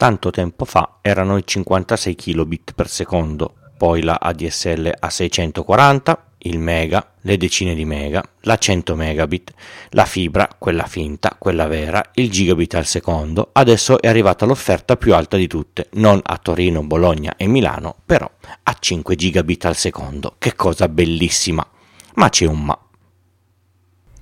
tanto tempo fa erano i 56 kilobit per secondo, poi la ADSL a 640, il mega, le decine di mega, la 100 megabit, la fibra, quella finta, quella vera, il gigabit al secondo, adesso è arrivata l'offerta più alta di tutte, non a Torino, Bologna e Milano, però a 5 gigabit al secondo, che cosa bellissima! Ma c'è un ma.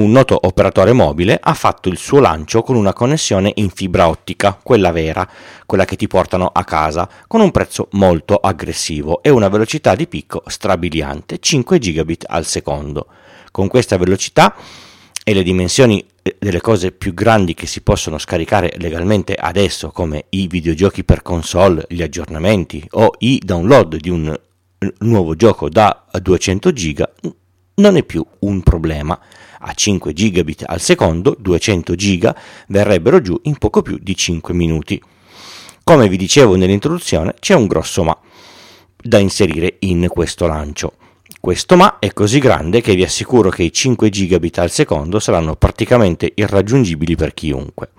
un noto operatore mobile ha fatto il suo lancio con una connessione in fibra ottica, quella vera, quella che ti portano a casa, con un prezzo molto aggressivo e una velocità di picco strabiliante, 5 gigabit al secondo. Con questa velocità e le dimensioni eh, delle cose più grandi che si possono scaricare legalmente adesso, come i videogiochi per console, gli aggiornamenti o i download di un nuovo gioco da 200 giga, non è più un problema a 5 gigabit al secondo, 200 giga verrebbero giù in poco più di 5 minuti. Come vi dicevo nell'introduzione, c'è un grosso ma da inserire in questo lancio. Questo ma è così grande che vi assicuro che i 5 gigabit al secondo saranno praticamente irraggiungibili per chiunque.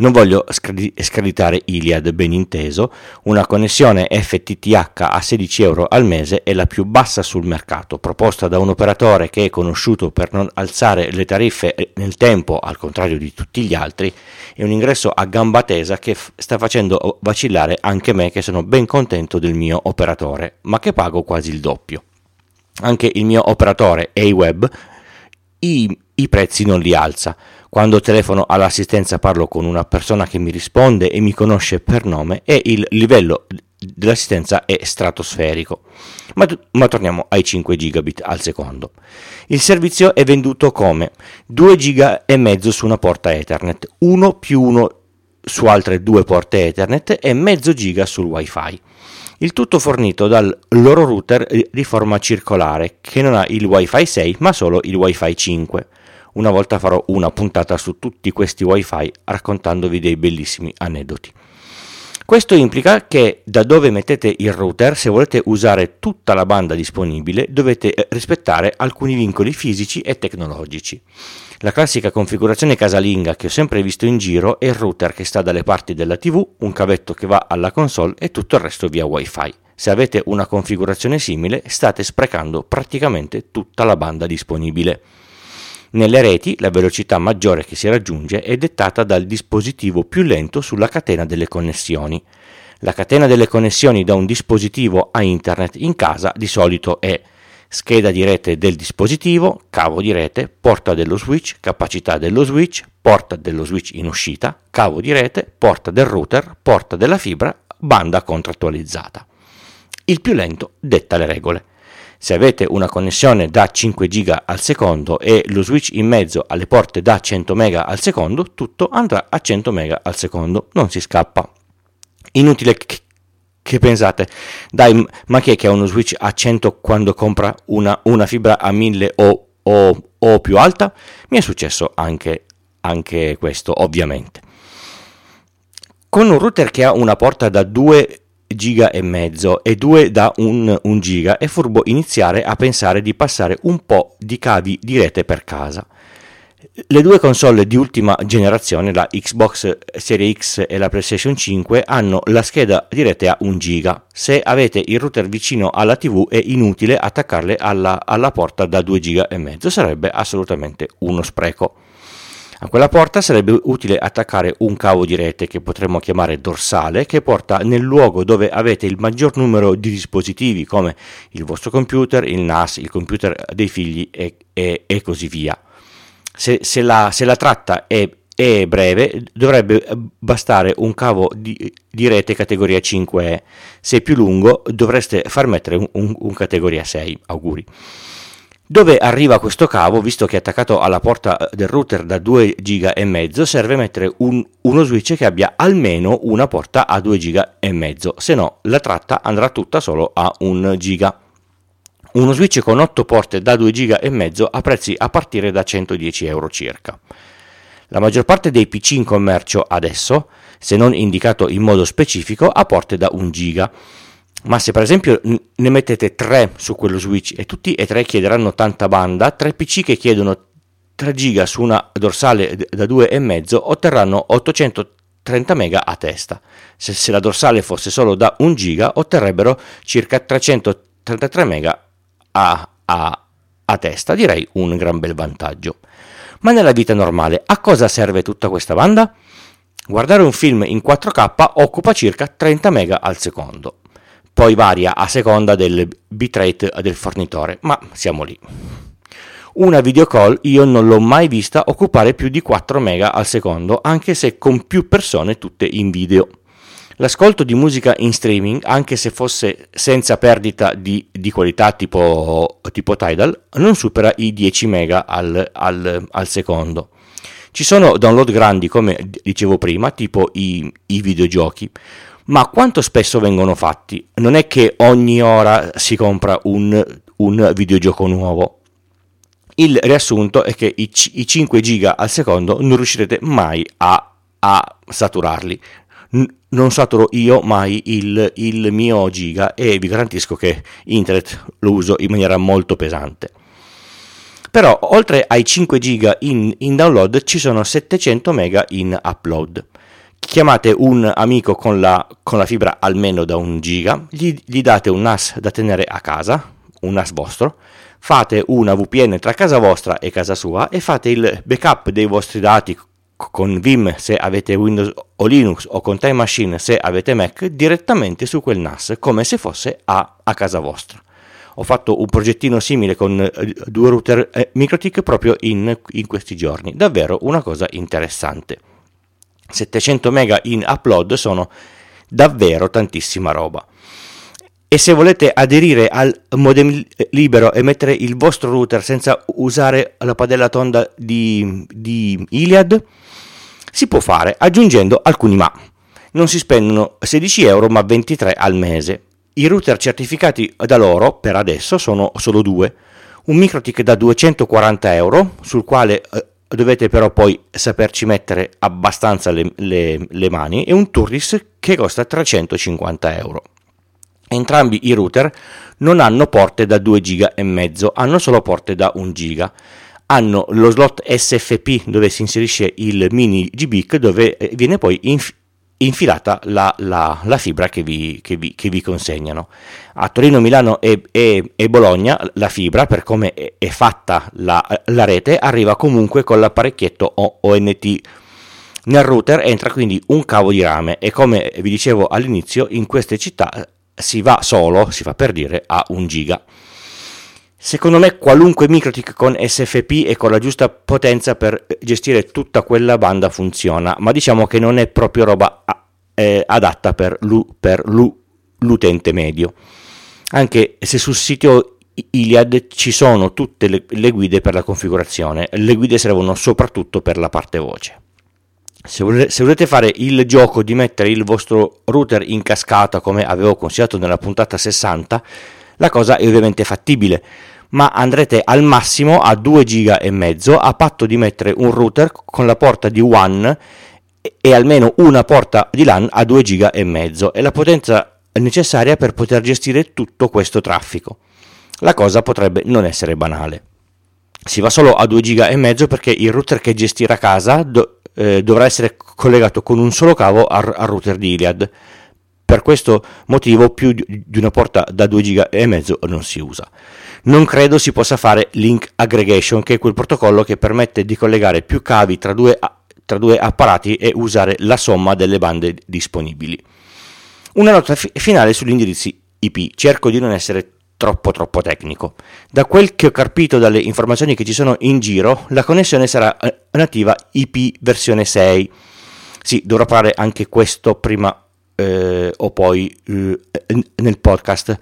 Non voglio screditare Iliad, ben inteso, una connessione FTTH a 16 euro al mese è la più bassa sul mercato, proposta da un operatore che è conosciuto per non alzare le tariffe nel tempo, al contrario di tutti gli altri, è un ingresso a gamba tesa che f- sta facendo vacillare anche me che sono ben contento del mio operatore, ma che pago quasi il doppio. Anche il mio operatore A-Web i, i prezzi non li alza quando telefono all'assistenza parlo con una persona che mi risponde e mi conosce per nome e il livello dell'assistenza è stratosferico. Ma, ma, torniamo ai 5 gigabit al secondo. Il servizio è venduto come 2 giga e mezzo su una porta Ethernet, 1 più 1 su altre due porte Ethernet e mezzo giga sul wifi. Il tutto fornito dal loro router di forma circolare che non ha il wifi 6 ma solo il wifi 5. Una volta farò una puntata su tutti questi wifi raccontandovi dei bellissimi aneddoti. Questo implica che da dove mettete il router, se volete usare tutta la banda disponibile, dovete eh, rispettare alcuni vincoli fisici e tecnologici. La classica configurazione casalinga che ho sempre visto in giro è il router che sta dalle parti della TV, un cavetto che va alla console e tutto il resto via wifi. Se avete una configurazione simile, state sprecando praticamente tutta la banda disponibile. Nelle reti la velocità maggiore che si raggiunge è dettata dal dispositivo più lento sulla catena delle connessioni. La catena delle connessioni da un dispositivo a internet in casa di solito è scheda di rete del dispositivo, cavo di rete, porta dello switch, capacità dello switch, porta dello switch in uscita, cavo di rete, porta del router, porta della fibra, banda contrattualizzata. Il più lento detta le regole. Se avete una connessione da 5 giga al secondo e lo switch in mezzo alle porte da 100 MB al secondo, tutto andrà a 100 MB al secondo, non si scappa. Inutile che, che pensate, dai, ma chi è che ha uno switch a 100 quando compra una, una fibra a 1000 o, o, o, più alta? Mi è successo anche, anche questo, ovviamente. Con un router che ha una porta da 2 giga e mezzo e 2 da 1 giga è furbo iniziare a pensare di passare un po' di cavi di rete per casa. Le due console di ultima generazione, la Xbox Series X e la PlayStation 5, hanno la scheda di rete a 1 giga. Se avete il router vicino alla TV è inutile attaccarle alla, alla porta da 2 giga e mezzo, sarebbe assolutamente uno spreco. A quella porta sarebbe utile attaccare un cavo di rete che potremmo chiamare dorsale che porta nel luogo dove avete il maggior numero di dispositivi come il vostro computer, il NAS, il computer dei figli e, e, e così via. Se, se, la, se la tratta è è breve, dovrebbe bastare un cavo di, di, rete categoria 5E. Se è più lungo, dovreste far mettere un, un, un categoria 6. Auguri. Dove arriva questo cavo, visto che è attaccato alla porta eh, del router da 2 giga e mezzo, serve mettere un, uno switch che abbia almeno una porta a 2 giga e mezzo, se no la tratta andrà tutta solo a 1 giga. Uno switch con 8 porte da 2 giga e mezzo a prezzi a partire da 110 euro circa. La maggior parte dei PC in commercio adesso, se non indicato in modo specifico, ha porte da 1 giga. Ma se per esempio ne mettete 3 su quello Switch e tutti e tre chiederanno tanta banda, 3 PC che chiedono 3 giga su una dorsale da 2,5 otterranno 830 mega a testa. Se, se, la dorsale fosse solo da 1 giga otterrebbero circa 333 mega a, a, a testa, direi un gran bel vantaggio. Ma nella vita normale a cosa serve tutta questa banda? Guardare un film in 4K occupa circa 30 mega al secondo. Poi varia a seconda del bitrate del fornitore, ma siamo lì. Una video call io non l'ho mai vista occupare più di 4 mega al secondo, anche se con più persone tutte in video. L'ascolto di musica in streaming, anche se fosse senza perdita di, di qualità tipo, tipo, Tidal, non supera i 10 mega al, al, al, secondo. Ci sono download grandi, come dicevo prima, tipo i, i videogiochi, ma quanto spesso vengono fatti? Non è che ogni ora si compra un, un videogioco nuovo. Il riassunto è che i, i 5 giga al secondo non riuscirete mai a, a saturarli non saturo io mai il, il mio giga e vi garantisco che internet lo uso in maniera molto pesante. Però oltre ai 5 giga in, in, download ci sono 700 mega in upload. Chiamate un amico con la, con la fibra almeno da 1 giga, gli, gli, date un NAS da tenere a casa, un NAS vostro, fate una VPN tra casa vostra e casa sua e fate il backup dei vostri dati con Vim se avete Windows o Linux o con Time Machine se avete Mac direttamente su quel NAS come se fosse a, a casa vostra. Ho fatto un progettino simile con eh, due router eh, MikroTik proprio in, in questi giorni, davvero una cosa interessante. 700 mega in upload sono davvero tantissima roba. E se volete aderire al modem libero e mettere il vostro router senza usare la padella tonda di, di Iliad, si può fare aggiungendo alcuni ma. Non si spendono 16 euro ma 23 al mese. I router certificati da loro per adesso sono solo due. Un MikroTik da 240 euro, sul quale eh, dovete però poi saperci mettere abbastanza le, le, le mani, e un Turris che costa 350 euro. Entrambi i router non hanno porte da 2 giga e mezzo, hanno solo porte da 1 giga hanno lo slot SFP dove si inserisce il mini GBIC dove eh, viene poi inf- infilata la, la, la fibra che vi, che, vi, che vi, consegnano. A Torino, Milano e, e, e, Bologna la fibra, per come è, è fatta la, la, rete, arriva comunque con l'apparecchietto ONT. Nel router entra quindi un cavo di rame e come vi dicevo all'inizio, in queste città si va solo, si fa per dire, a 1 giga. Secondo me qualunque MikroTik con SFP e con la giusta potenza per gestire tutta quella banda funziona, ma diciamo che non è proprio roba eh, adatta per, l'u, per l'u, l'utente medio. Anche se sul sito Iliad ci sono tutte le, le, guide per la configurazione, le guide servono soprattutto per la parte voce. Se volete fare il gioco di mettere il vostro router in cascata come avevo consigliato nella puntata 60, la cosa è ovviamente fattibile, ma andrete al massimo a 2 giga e mezzo a patto di mettere un router con la porta di WAN e almeno una porta di LAN a 2 giga e mezzo e la potenza necessaria per poter gestire tutto questo traffico. La cosa potrebbe non essere banale. Si va solo a 2 giga e mezzo perché il router che gestirà casa do, eh, dovrà essere collegato con un solo cavo al, al router di Iliad per questo motivo più di una porta da 2 giga e mezzo non si usa. Non credo si possa fare link aggregation, che è quel protocollo che permette di collegare più cavi tra due, tra due apparati e usare la somma delle bande disponibili. Una nota fi- finale sugli indirizzi IP, cerco di non essere troppo troppo tecnico. Da quel che ho capito dalle informazioni che ci sono in giro, la connessione sarà eh, nativa IP versione 6. Sì, dovrò fare anche questo prima eh, o poi eh, nel podcast.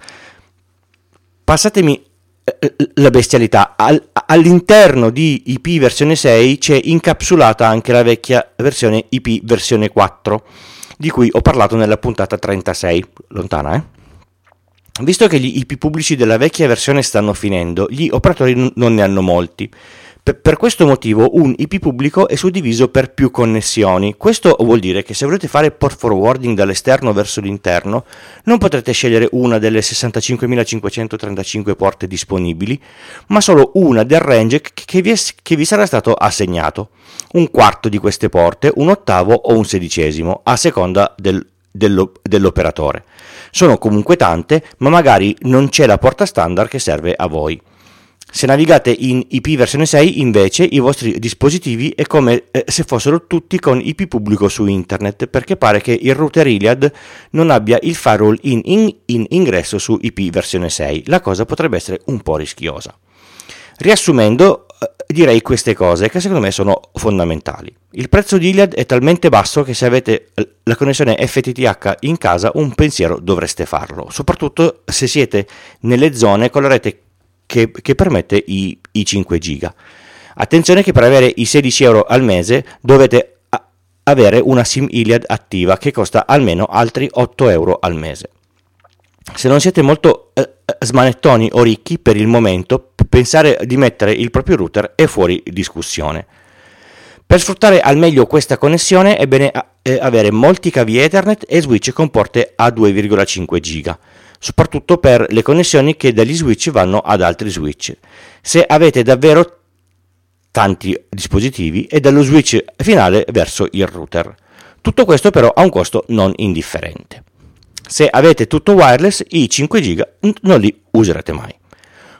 Passatemi eh, la bestialità. Al, all'interno di IP versione 6 c'è incapsulata anche la vecchia versione IP versione 4, di cui ho parlato nella puntata 36, lontana eh? Visto che gli IP pubblici della vecchia versione stanno finendo, gli operatori non ne hanno molti. Per questo motivo un IP pubblico è suddiviso per più connessioni. Questo vuol dire che se volete fare port forwarding dall'esterno verso l'interno, non potrete scegliere una delle 65.535 porte disponibili, ma solo una del range che vi, è, che vi sarà stato assegnato. Un quarto di queste porte, un ottavo o un sedicesimo, a seconda del, dello, dell'operatore. Sono comunque tante, ma magari non c'è la porta standard che serve a voi. Se navigate in IP versione 6, invece, i vostri dispositivi è come eh, se fossero tutti con IP pubblico su internet, perché pare che il router Iliad non abbia il firewall in, in, in ingresso su IP versione 6. La cosa potrebbe essere un po' rischiosa. Riassumendo, eh, direi queste cose che secondo me sono fondamentali. Il prezzo di Iliad è talmente basso che se avete la connessione FTTH in casa un pensiero dovreste farlo, soprattutto se siete nelle zone con la rete che, che permette i, i 5 giga. Attenzione che per avere i 16 euro al mese dovete avere una SIM Iliad attiva che costa almeno altri 8 euro al mese. Se non siete molto eh, smanettoni o ricchi per il momento, pensare di mettere il proprio router è fuori discussione. Per sfruttare al meglio questa connessione è bene eh, avere molti cavi Ethernet e switch con porte a 2,5 giga soprattutto per le connessioni che dagli switch vanno ad altri switch. Se avete davvero tanti dispositivi e dallo switch finale verso il router. Tutto questo però ha un costo non indifferente. Se avete tutto wireless, i 5 GB non li userete mai.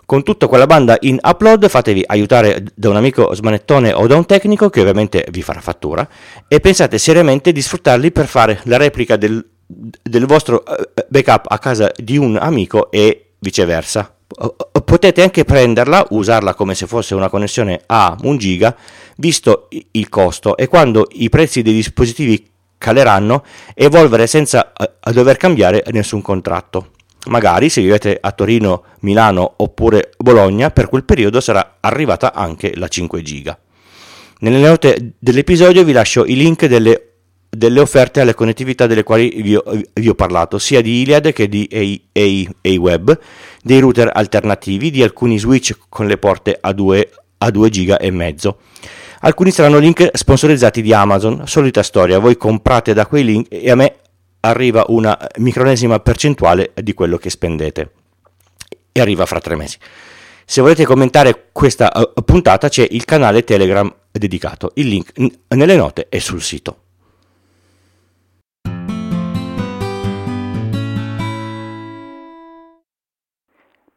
Con tutta quella banda in upload fatevi aiutare da un amico smanettone o da un tecnico che ovviamente vi farà fattura e pensate seriamente di sfruttarli per fare la replica del del vostro eh, backup a casa di un amico e viceversa. Potete anche prenderla, usarla come se fosse una connessione a 1 giga, visto il costo e quando i prezzi dei dispositivi caleranno, evolvere senza eh, dover cambiare nessun contratto. Magari se vivete a Torino, Milano oppure Bologna, per quel periodo sarà arrivata anche la 5 giga. Nelle note dell'episodio vi lascio i link delle delle offerte alle connettività delle quali vi ho, vi ho parlato, sia di Iliad che di A-Web, dei router alternativi, di alcuni switch con le porte a 2, a 2 giga e mezzo. Alcuni saranno link sponsorizzati di Amazon, solita storia, voi comprate da quei link e a me arriva una micronesima percentuale di quello che spendete e arriva fra tre mesi. Se volete commentare questa uh, puntata c'è il canale Telegram dedicato, il link nelle note e sul sito.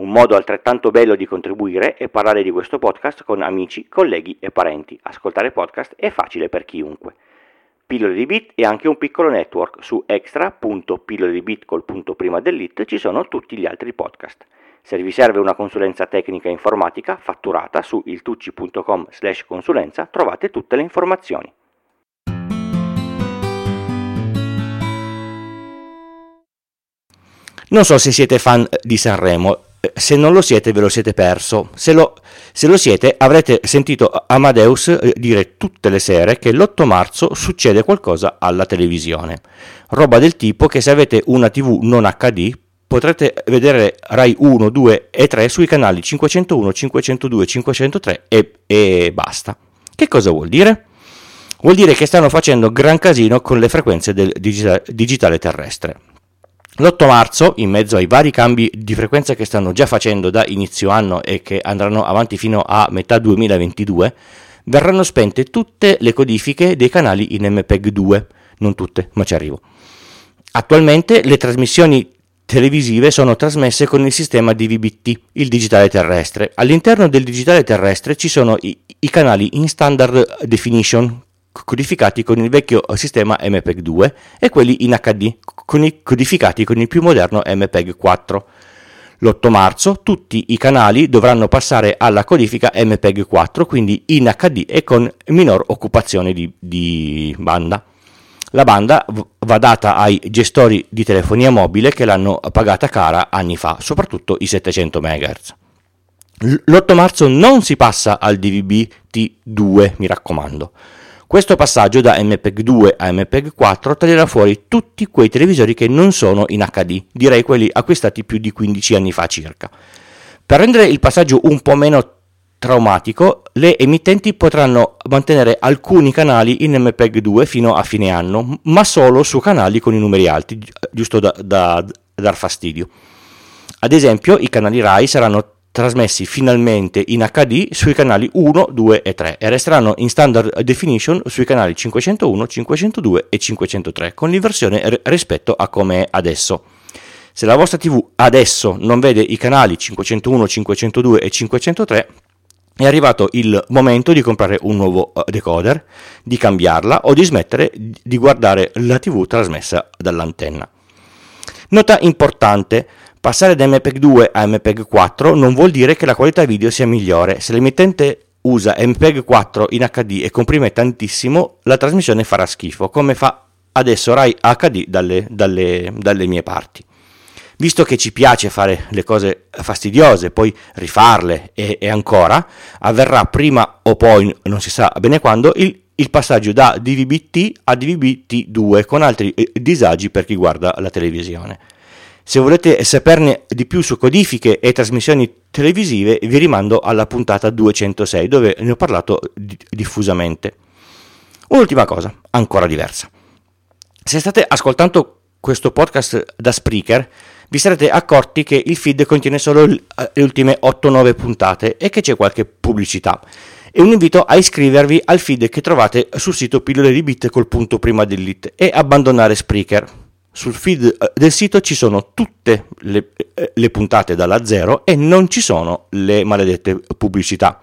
Un modo altrettanto bello di contribuire è parlare di questo podcast con amici, colleghi e parenti. Ascoltare podcast è facile per chiunque. Pillole di Bit è anche un piccolo network. Su extra.pillole di Bit col punto prima dell'it ci sono tutti gli altri podcast. Se vi serve una consulenza tecnica informatica fatturata su iltucci.com slash consulenza trovate tutte le informazioni. Non so se siete fan di Sanremo, se non lo siete ve lo siete perso, se lo, se lo siete avrete sentito Amadeus eh, dire tutte le sere che l'8 marzo succede qualcosa alla televisione, roba del tipo che se avete una tv non HD potrete vedere Rai 1, 2 e 3 sui canali 501, 502, 503 e, e basta. Che cosa vuol dire? Vuol dire che stanno facendo gran casino con le frequenze del digitale terrestre. L'8 marzo, in mezzo ai vari cambi di frequenza che stanno già facendo da inizio anno e che andranno avanti fino a metà 2022, verranno spente tutte le codifiche dei canali in MPEG 2, non tutte, ma ci arrivo. Attualmente le trasmissioni televisive sono trasmesse con il sistema DVB-T, il digitale terrestre. All'interno del digitale terrestre ci sono i, i canali in standard definition, codificati con il vecchio sistema MPEG 2 e quelli in HD codificati con il più moderno MPEG 4. L'8 marzo tutti i canali dovranno passare alla codifica MPEG 4, quindi in HD e con minor occupazione di, di banda. La banda va data ai gestori di telefonia mobile che l'hanno pagata cara anni fa, soprattutto i 700 MHz. L'8 marzo non si passa al DVB-T2, mi raccomando. Questo passaggio da MPEG 2 a MPEG 4 taglierà fuori tutti quei televisori che non sono in HD, direi quelli acquistati più di 15 anni fa circa. Per rendere il passaggio un po' meno traumatico, le emittenti potranno mantenere alcuni canali in MPEG 2 fino a fine anno, ma solo su canali con i numeri alti, giusto da, da dar fastidio. Ad esempio, i canali RAI saranno trasmessi finalmente in HD sui canali 1, 2 e 3 e resteranno in standard definition sui canali 501, 502 e 503 con l'inversione rispetto a come è adesso. Se la vostra TV adesso non vede i canali 501, 502 e 503 è arrivato il momento di comprare un nuovo eh, decoder, di cambiarla o di smettere di guardare la TV trasmessa dall'antenna. Nota importante, Passare da MPEG 2 a MPEG 4 non vuol dire che la qualità video sia migliore. Se l'emittente usa MPEG 4 in HD e comprime tantissimo, la trasmissione farà schifo, come fa adesso Rai HD dalle, dalle, dalle mie parti. Visto che ci piace fare le cose fastidiose, poi rifarle e, e ancora, avverrà prima o poi, non si sa bene quando, il, il passaggio da DVB-T a DVB-T2 con altri eh, disagi per chi guarda la televisione. Se volete saperne di più su codifiche e trasmissioni televisive, vi rimando alla puntata 206 dove ne ho parlato diffusamente. Un'ultima cosa, ancora diversa. Se state ascoltando questo podcast da Spreaker, vi sarete accorti che il feed contiene solo le ultime 8-9 puntate e che c'è qualche pubblicità. E un invito a iscrivervi al feed che trovate sul sito pillole di bit col punto prima dell'it e abbandonare Spreaker sul feed eh, del sito ci sono tutte le, eh, le, puntate dalla zero e non ci sono le maledette pubblicità.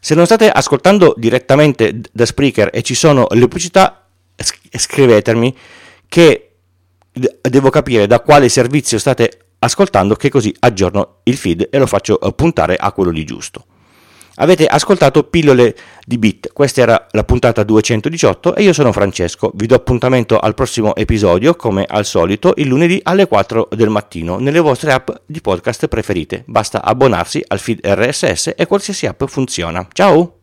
Se non state ascoltando direttamente da Spreaker e ci sono le pubblicità, scrivetemi che devo capire da quale servizio state ascoltando che così aggiorno il feed e lo faccio eh, puntare a quello di giusto. Avete ascoltato Pillole di Bit, questa era la puntata 218 e io sono Francesco. Vi do appuntamento al prossimo episodio, come al solito, il lunedì alle 4 del mattino nelle vostre app di podcast preferite. Basta abbonarsi al feed RSS e qualsiasi app funziona. Ciao!